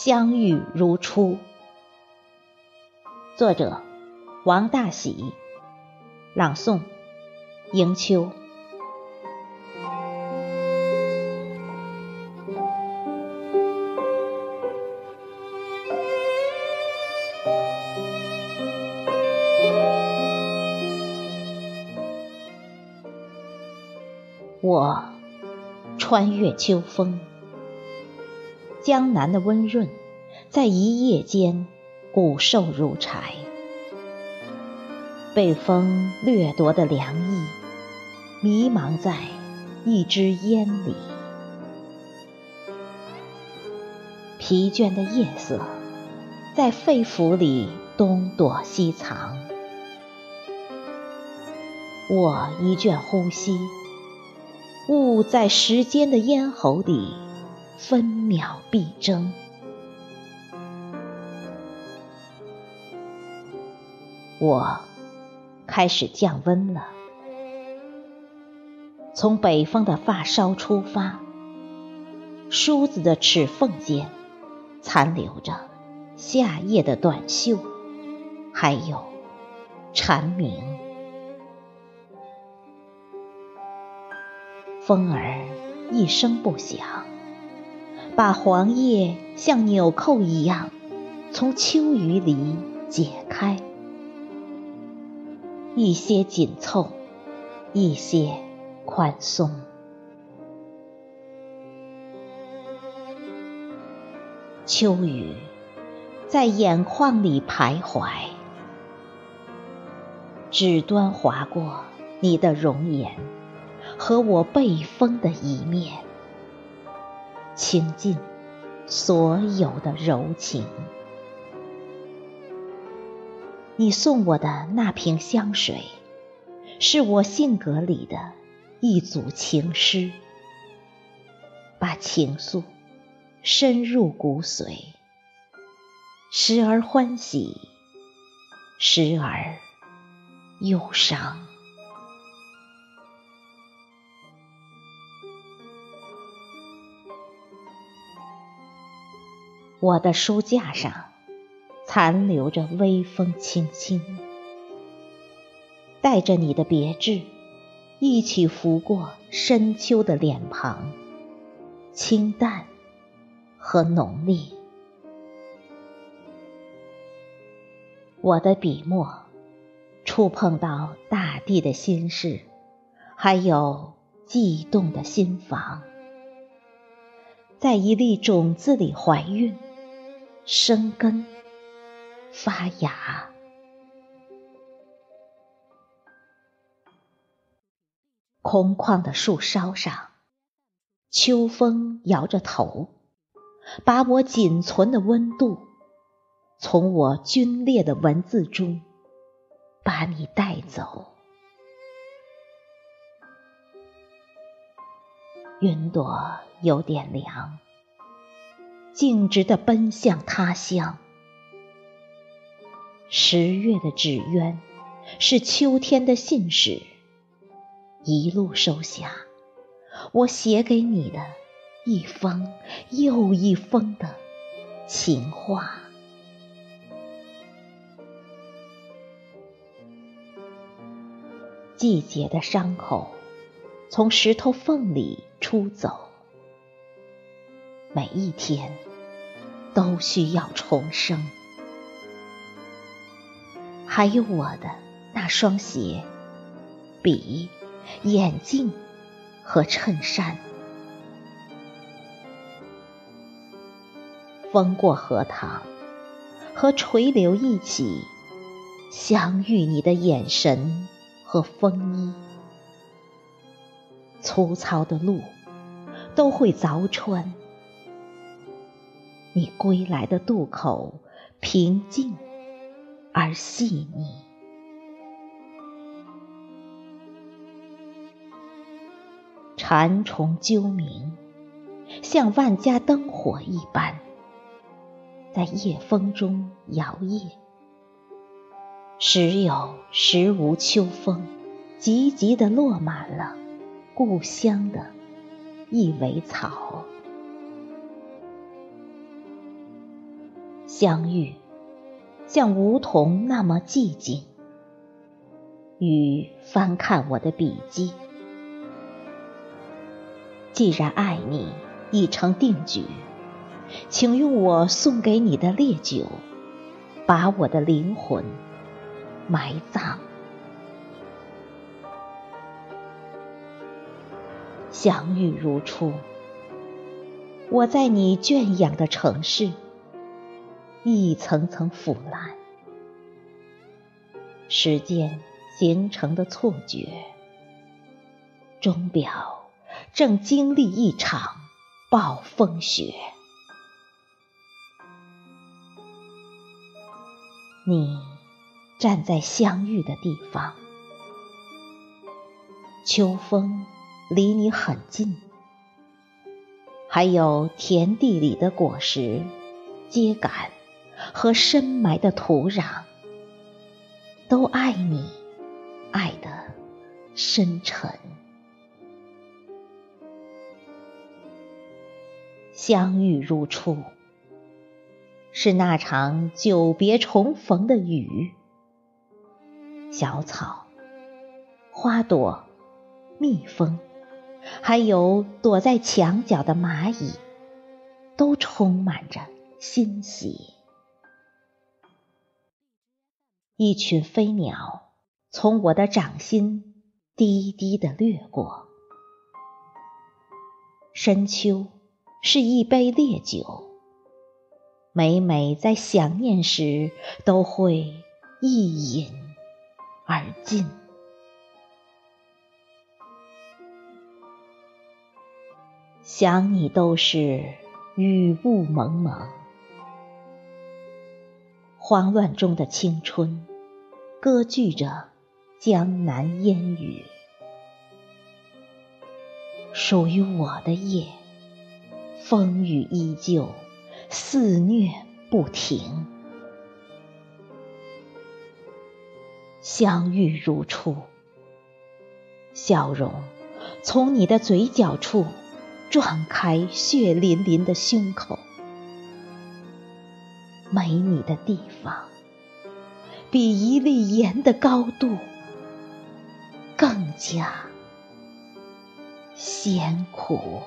相遇如初。作者：王大喜，朗诵：迎秋。我穿越秋风，江南的温润在一夜间骨瘦如柴，被风掠夺的凉意迷茫在一支烟里，疲倦的夜色在肺腑里东躲西藏，我一卷呼吸。雾在时间的咽喉里分秒必争，我开始降温了。从北方的发梢出发，梳子的齿缝间残留着夏夜的短袖，还有蝉鸣。风儿一声不响，把黄叶像纽扣一样从秋雨里解开，一些紧凑，一些宽松。秋雨在眼眶里徘徊，指端划过你的容颜。和我被风的一面，倾尽所有的柔情。你送我的那瓶香水，是我性格里的一组情诗，把情愫深入骨髓，时而欢喜，时而忧伤。我的书架上残留着微风轻轻，带着你的别致，一起拂过深秋的脸庞，清淡和浓烈。我的笔墨触碰到大地的心事，还有悸动的心房，在一粒种子里怀孕。生根发芽，空旷的树梢上，秋风摇着头，把我仅存的温度，从我皲裂的文字中，把你带走。云朵有点凉。径直的奔向他乡。十月的纸鸢是秋天的信使，一路收下我写给你的一封又一封的情话。季节的伤口从石头缝里出走，每一天。都需要重生。还有我的那双鞋、笔、眼镜和衬衫。风过荷塘，和垂柳一起相遇，你的眼神和风衣，粗糙的路都会凿穿。你归来的渡口，平静而细腻。蝉虫啾鸣，像万家灯火一般，在夜风中摇曳。时有时无，秋风急急地落满了故乡的一尾草。相遇像梧桐那么寂静。雨翻看我的笔记，既然爱你已成定局，请用我送给你的烈酒，把我的灵魂埋葬。相遇如初，我在你圈养的城市，一层层腐烂，时间形成的错觉，钟表正经历一场暴风雪。你站在相遇的地方，秋风。离你很近，还有田地里的果实、秸秆和深埋的土壤，都爱你，爱得深沉。相遇如初，是那场久别重逢的雨。小草、花朵、蜜蜂。还有躲在墙角的蚂蚁，都充满着欣喜。一群飞鸟从我的掌心低低的掠过。深秋是一杯烈酒，每每在想念时，都会一饮而尽。想你都是雨雾蒙蒙，慌乱中的青春，歌剧着江南烟雨。属于我的夜，风雨依旧，肆虐不停。相遇如初，笑容从你的嘴角处。撞开血淋淋的胸口，没你的地方，比一粒盐的高度更加艰苦。